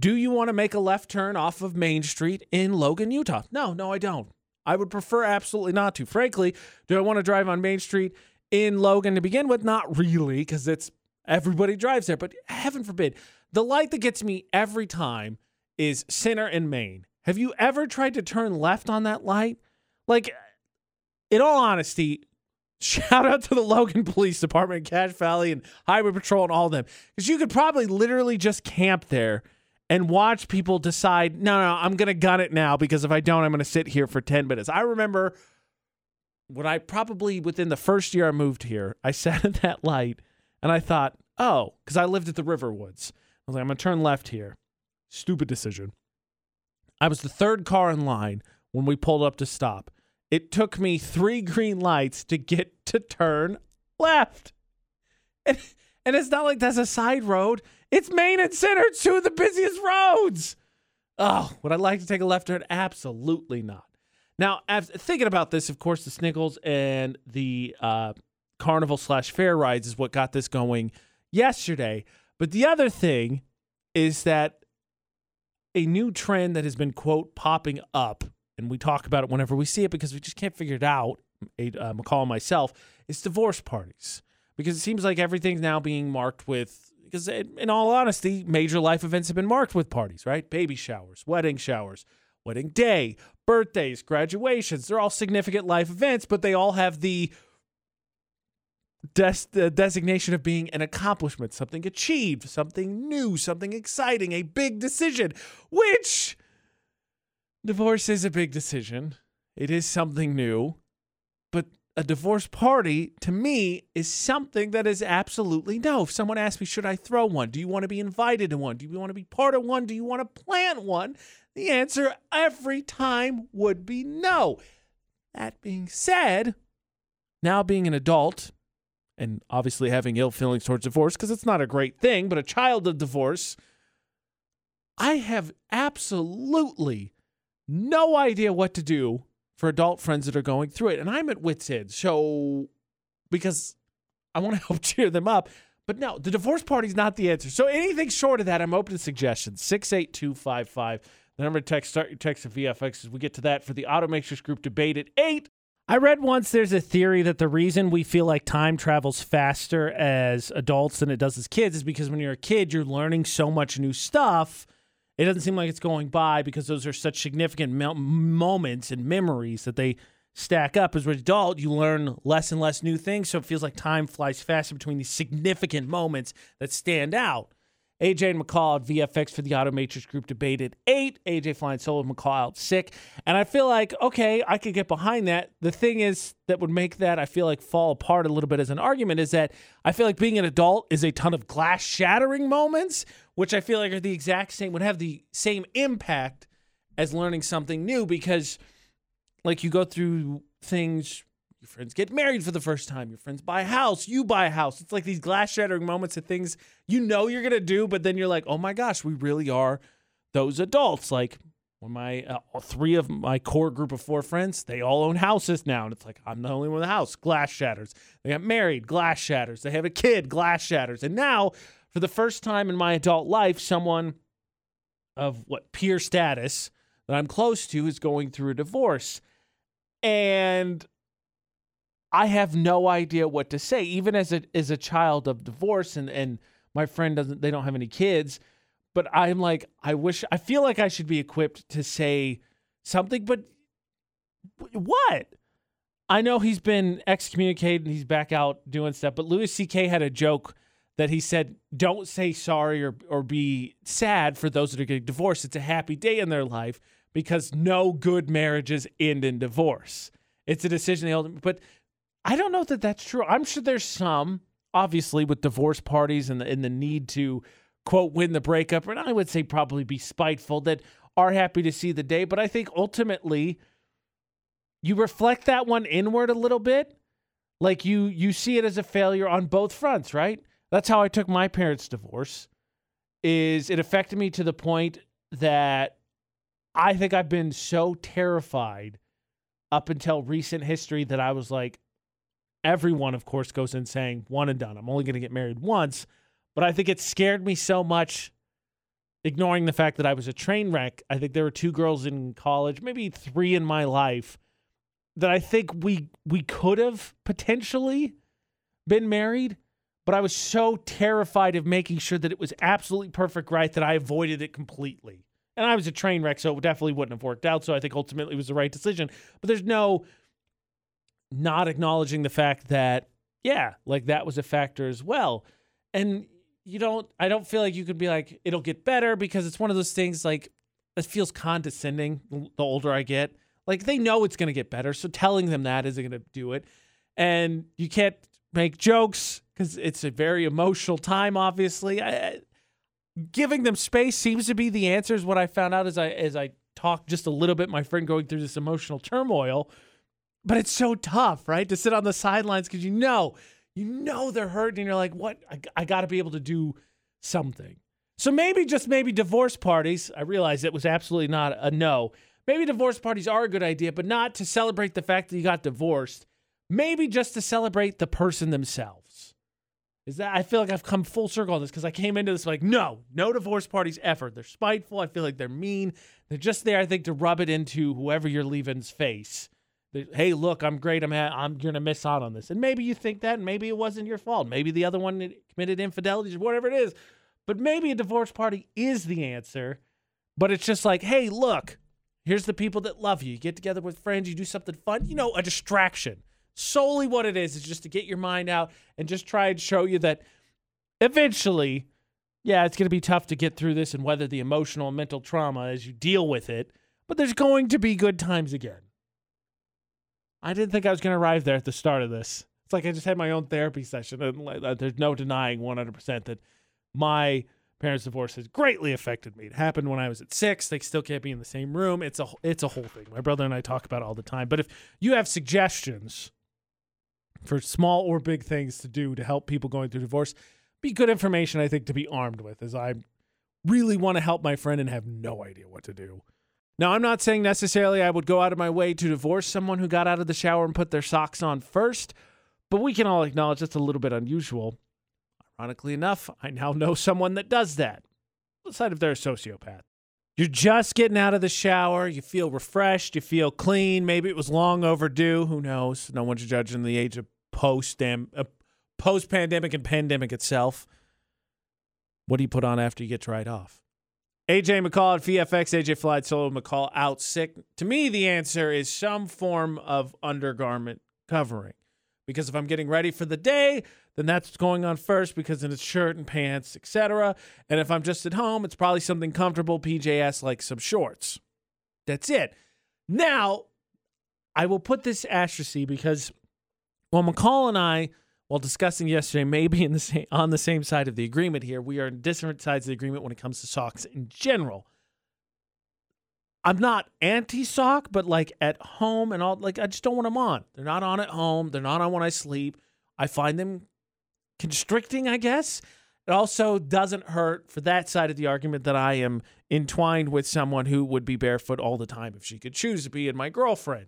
Do you want to make a left turn off of Main Street in Logan, Utah? No, no, I don't. I would prefer absolutely not to. Frankly, do I want to drive on Main Street in Logan to begin with? Not really, because it's everybody drives there. But heaven forbid, the light that gets me every time is Center and Main. Have you ever tried to turn left on that light? Like, in all honesty, shout out to the Logan Police Department, Cache Valley, and Highway Patrol, and all of them, because you could probably literally just camp there and watch people decide, no, no, I'm going to gun it now because if I don't, I'm going to sit here for 10 minutes. I remember when I probably within the first year I moved here, I sat at that light and I thought, oh, because I lived at the Riverwoods. I was like, I'm to turn left here. Stupid decision. I was the third car in line when we pulled up to stop. It took me three green lights to get to turn left. And, and it's not like that's a side road. It's Main and Center, two of the busiest roads. Oh, would I like to take a left turn? Absolutely not. Now, thinking about this, of course, the Snickles and the uh, carnival slash fair rides is what got this going yesterday. But the other thing is that a new trend that has been quote popping up, and we talk about it whenever we see it because we just can't figure it out. Uh, McCall and myself is divorce parties because it seems like everything's now being marked with because in all honesty, major life events have been marked with parties, right? Baby showers, wedding showers, wedding day, birthdays, graduations. They're all significant life events, but they all have the des- the designation of being an accomplishment, something achieved, something new, something exciting, a big decision, which divorce is a big decision. It is something new, but a divorce party to me is something that is absolutely no. If someone asks me, should I throw one? Do you want to be invited to one? Do you want to be part of one? Do you want to plan one? The answer every time would be no. That being said, now being an adult and obviously having ill feelings towards divorce because it's not a great thing, but a child of divorce, I have absolutely no idea what to do for adult friends that are going through it. And I'm at wits' end. So, because I want to help cheer them up. But no, the divorce party is not the answer. So anything short of that, I'm open to suggestions. 68255. The number to text, start your text at VFX as we get to that for the Automakers Group debate at 8. I read once there's a theory that the reason we feel like time travels faster as adults than it does as kids is because when you're a kid, you're learning so much new stuff – it doesn't seem like it's going by because those are such significant mo- moments and memories that they stack up. As an adult, you learn less and less new things, so it feels like time flies faster between these significant moments that stand out. AJ and McCall at VFX for the Auto Matrix Group debate at 8. AJ flying solo, McCall out sick. And I feel like, okay, I could get behind that. The thing is that would make that, I feel like, fall apart a little bit as an argument is that I feel like being an adult is a ton of glass shattering moments, which I feel like are the exact same, would have the same impact as learning something new because, like, you go through things Your friends get married for the first time. Your friends buy a house. You buy a house. It's like these glass shattering moments of things you know you're going to do, but then you're like, oh my gosh, we really are those adults. Like when my uh, three of my core group of four friends, they all own houses now. And it's like, I'm the only one in the house. Glass shatters. They got married. Glass shatters. They have a kid. Glass shatters. And now, for the first time in my adult life, someone of what peer status that I'm close to is going through a divorce. And I have no idea what to say, even as a as a child of divorce and and my friend doesn't they don't have any kids, but I'm like I wish I feel like I should be equipped to say something, but what? I know he's been excommunicated and he's back out doing stuff, but Louis C.K. had a joke that he said, "Don't say sorry or or be sad for those that are getting divorced. It's a happy day in their life because no good marriages end in divorce. It's a decision they ultimately." But I don't know that that's true. I'm sure there's some, obviously, with divorce parties and the, the need to, quote, win the breakup, and I would say probably be spiteful that are happy to see the day. But I think ultimately, you reflect that one inward a little bit. Like you, you see it as a failure on both fronts, right? That's how I took my parents' divorce. Is it affected me to the point that I think I've been so terrified up until recent history that I was like, everyone, of course, goes in saying one and done. I'm only going to get married once. But I think it scared me so much, ignoring the fact that I was a train wreck. I think there were two girls in college, maybe three in my life, that I think we we could have potentially been married. But I was so terrified of making sure that it was absolutely perfect right that I avoided it completely. And I was a train wreck, so it definitely wouldn't have worked out. So I think ultimately it was the right decision. But there's no not acknowledging the fact that yeah, like that was a factor as well. And you don't I don't feel like you could be like it'll get better because it's one of those things like it feels condescending the older I get. Like they know it's going to get better, so telling them that isn't going to do it. And you can't make jokes cuz it's a very emotional time obviously. I, giving them space seems to be the answer is what I found out as I as I talked just a little bit my friend going through this emotional turmoil but it's so tough, right? To sit on the sidelines because you know, you know they're hurting and you're like, what? I, I got to be able to do something. So maybe, just maybe divorce parties, I realize it was absolutely not a no. Maybe divorce parties are a good idea, but not to celebrate the fact that you got divorced. Maybe just to celebrate the person themselves. Is that I feel like I've come full circle on this because I came into this like, no, no divorce parties ever. They're spiteful. I feel like they're mean. They're just there, I think, to rub it into whoever you're leaving's face hey, look, I'm great. I'm ha- I'm to miss out on this. And maybe you think that, and maybe it wasn't your fault. Maybe the other one committed infidelity, whatever it is. But maybe a divorce party is the answer. But it's just like, hey, look, here's the people that love you. You get together with friends, you do something fun, you know, a distraction. Solely what it is is just to get your mind out and just try and show you that eventually, yeah, it's to be tough to get through this and weather the emotional and mental trauma as you deal with it. But there's going to be good times again. I didn't think I was going to arrive there at the start of this. It's like I just had my own therapy session, and uh, there's no denying 100% that my parents' divorce has greatly affected me. It happened when I was at six. They still can't be in the same room. It's a it's a whole thing. My brother and I talk about all the time. But if you have suggestions for small or big things to do to help people going through divorce, be good information I think to be armed with. As I really want to help my friend and have no idea what to do. Now, I'm not saying necessarily I would go out of my way to divorce someone who got out of the shower and put their socks on first, but we can all acknowledge that's a little bit unusual. Ironically enough, I now know someone that does that, aside if they're a sociopath. You're just getting out of the shower, you feel refreshed, you feel clean, maybe it was long overdue, who knows? No one's judging the age of post uh, post pandemic and pandemic itself. What do you put on after you get dried off? AJ McCall at VFX, AJ flied solo, McCall out sick. To me, the answer is some form of undergarment covering. Because if I'm getting ready for the day, then that's going on first because then it's shirt and pants, etc. And if I'm just at home, it's probably something comfortable, PJS like some shorts. That's it. Now, I will put this asterisk because well, McCall and I while discussing yesterday, maybe in the same, on the same side of the agreement here, we are on different sides of the agreement when it comes to socks in general. I'm not anti sock, but like at home and all, like I just don't want them on. They're not on at home. They're not on when I sleep. I find them constricting, I guess. It also doesn't hurt for that side of the argument that I am entwined with someone who would be barefoot all the time if she could choose to be and my girlfriend.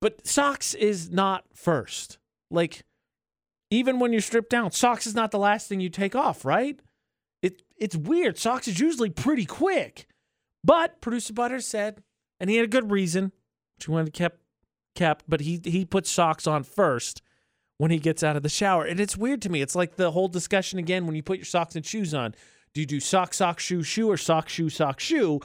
But socks is not first. Like, even when you're stripped down, socks is not the last thing you take off, right? It it's weird. Socks is usually pretty quick. But producer Butterz said, and he had a good reason, which he wanted to kept kept, but he he put socks on first when he gets out of the shower. And it's weird to me. It's like the whole discussion again when you put your socks and shoes on. Do you do sock, sock, shoe, shoe, or sock, shoe, sock, shoe?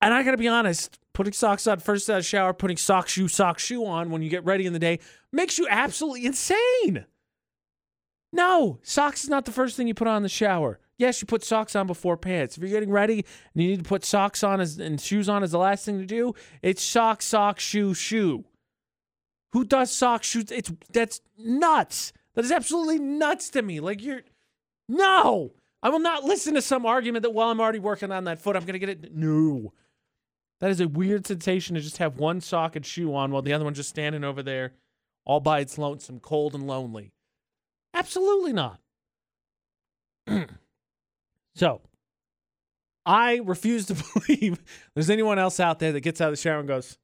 And I gotta be honest, putting socks on first out of the shower, putting sock, shoe, sock, shoe on when you get ready in the day makes you absolutely insane. No, socks is not the first thing you put on in the shower. Yes, you put socks on before pants. If you're getting ready and you need to put socks on as, and shoes on as the last thing to do, it's sock, sock, shoe, shoe. Who does socks, shoes? It's that's nuts. That is absolutely nuts to me. Like you're no. I will not listen to some argument that while I'm already working on that foot, I'm gonna get it. No. That is a weird sensation to just have one sock and shoe on while the other one's just standing over there all by its lonesome, cold and lonely. Absolutely not. so, I refuse to believe there's anyone else out there that gets out of the shower and goes,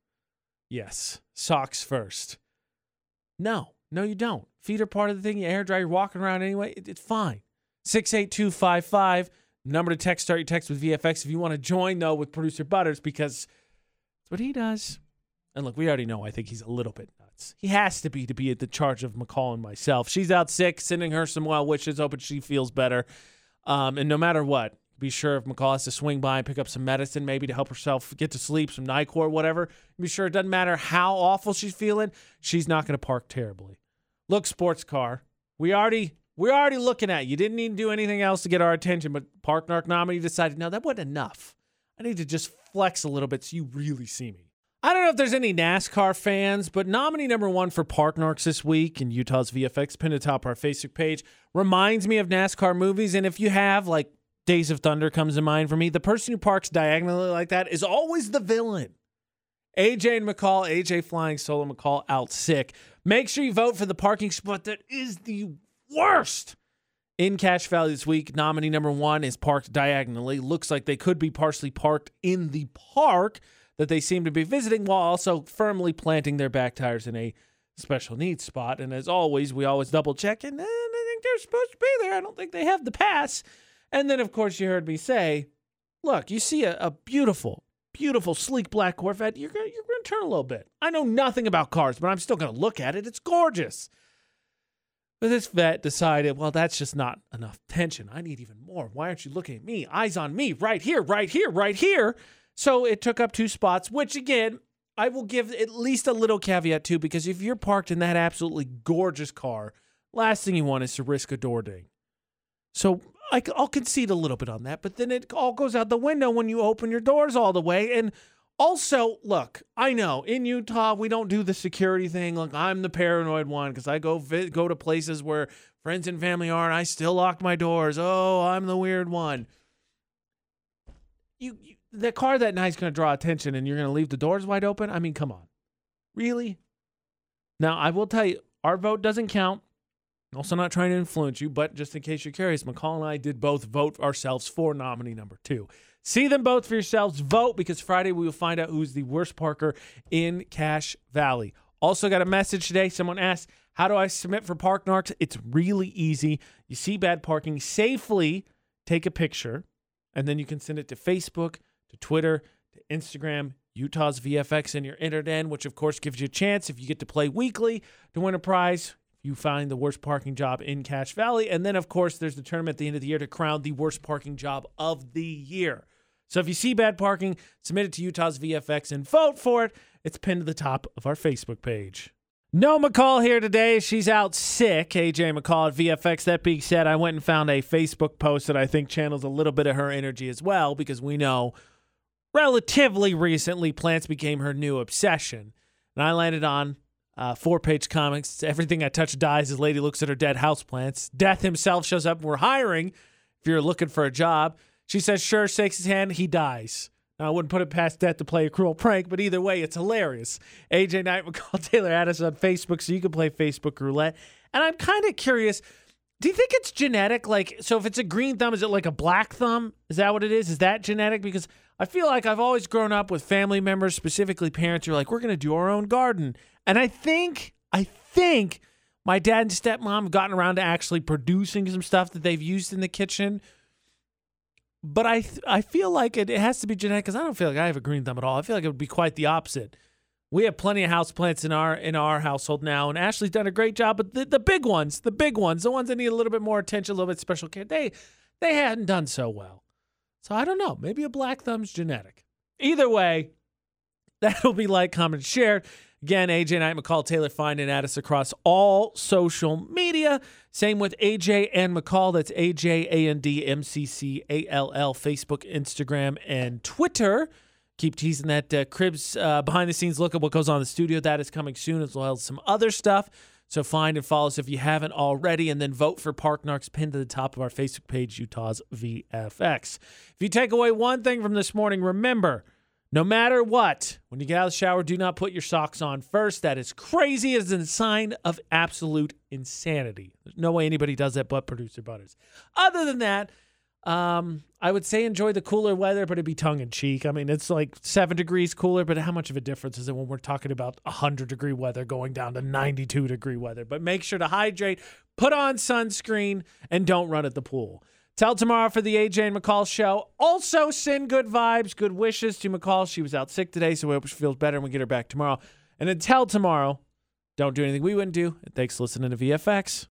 Yes, socks first. No, no, you don't. Feet are part of the thing. You air dry, you're walking around anyway. It, it's fine. 68255, number to text, start your text with VFX if you want to join, though, with producer Butterz because that's what he does. And look, we already know I think he's a little bit nuts. He has to be to be at the charge of McCall and myself. She's out sick, sending her some well wishes, hoping she feels better. Um, and no matter what, be sure if McCall has to swing by and pick up some medicine, maybe to help herself get to sleep, some Nyquil, whatever. Be sure it doesn't matter how awful she's feeling, she's not going to park terribly. Look, sports car, we already we're already looking at you. Didn't need to do anything else to get our attention, but Park Narc nominee decided no, that wasn't enough. I need to just flex a little bit so you really see me. I don't know if there's any NASCAR fans, but nominee number one for Park Narcs this week in Utah's VFX pinned atop our Facebook page reminds me of NASCAR movies. And if you have, like, Days of Thunder comes to mind for me, the person who parks diagonally like that is always the villain. AJ and McCall, AJ flying solo, McCall out sick. Make sure you vote for the parking spot that is the worst in Cache Valley this week. Nominee number one is parked diagonally. Looks like they could be partially parked in the park that they seem to be visiting while also firmly planting their back tires in a special needs spot. And as always, we always double check, and eh, I think they're supposed to be there. I don't think they have the pass. And then, of course, you heard me say, look, you see a, a beautiful, beautiful, sleek black Corvette, you're going you're gonna turn a little bit. I know nothing about cars, but I'm still going to look at it. It's gorgeous. But this vet decided, well, that's just not enough tension. I need even more. Why aren't you looking at me? Eyes on me, right here, right here, right here. So it took up two spots, which again, I will give at least a little caveat to because if you're parked in that absolutely gorgeous car, last thing you want is to risk a door ding. So I, will concede a little bit on that, but then it all goes out the window when you open your doors all the way. And also, look, I know in Utah we don't do the security thing. Look, I'm the paranoid one because I go vi- go to places where friends and family are, and I still lock my doors. Oh, I'm the weird one. You, you the car that night's going to draw attention and you're going to leave the doors wide open? I mean, come on. Really? Now, I will tell you, our vote doesn't count. Also, not trying to influence you, but just in case you're curious, McCall and I did both vote ourselves for nominee number two. See them both for yourselves. Vote because Friday we will find out who's the worst parker in Cache Valley. Also, got a message today. Someone asked, How do I submit for Park Narcs? It's really easy. You see bad parking, safely take a picture, and then you can send it to Facebook, to Twitter, to Instagram, Utah's VFX, and your internet, which of course gives you a chance if you get to play weekly to win a prize. You find the worst parking job in Cache Valley. And then, of course, there's the tournament at the end of the year to crown the worst parking job of the year. So if you see bad parking, submit it to Utah's VFX and vote for it. It's pinned to the top of our Facebook page. No McCall here today. She's out sick. AJ McCall at VFX. That being said, I went and found a Facebook post that I think channels a little bit of her energy as well because we know relatively recently, plants became her new obsession. And I landed on uh, four page comics. Everything I touch dies as Lady looks at her dead houseplants. Death himself shows up. We're hiring if you're looking for a job. She says, sure, shakes his hand. He dies. I wouldn't put it past Death to play a cruel prank, but either way, it's hilarious. AJ Knight, McCall Taylor, add us on Facebook so you can play Facebook roulette. And I'm kind of curious. Do you think it's genetic? Like, so if it's a green thumb, is it like a black thumb? Is that what it is? Is that genetic? Because I feel like I've always grown up with family members, specifically parents, who are like, we're going to do our own garden. And I think, I think my dad and stepmom have gotten around to actually producing some stuff that they've used in the kitchen. But I, th- I feel like it, it has to be genetic because I don't feel like I have a green thumb at all. I feel like it would be quite the opposite. We have plenty of house plants in our in our household now, and Ashley's done a great job. But the, the big ones, the big ones, the ones that need a little bit more attention, a little bit special care, they they hadn't done so well. So I don't know. Maybe a black thumb's genetic. Either way, that'll be like, comment, shared. Again, AJ Knight, McCall Taylor, find and add us across all social media. Same with AJ and McCall. That's AJ A N D M C C A L L, Facebook, Instagram, and Twitter. Keep teasing that uh, Cribs uh, behind the scenes look at what goes on in the studio. That is coming soon, as well as some other stuff. So find and follow us if you haven't already, and then vote for Park Narks pinned to the top of our Facebook page, Utah's VFX. If you take away one thing from this morning, remember no matter what, when you get out of the shower, do not put your socks on first. That is crazy. It is a sign of absolute insanity. There's no way anybody does that but producer Butterz. Other than that, um, I would say enjoy the cooler weather, but it'd be tongue in cheek. I mean, it's like seven degrees cooler, but how much of a difference is it when we're talking about 100 degree weather going down to 92 degree weather? But make sure to hydrate, put on sunscreen, and don't run at the pool. Tell tomorrow for the AJ and McCall show. Also, send good vibes, good wishes to McCall. She was out sick today, so we hope she feels better and we get her back tomorrow. And until tomorrow, don't do anything we wouldn't do. And thanks for listening to VFX.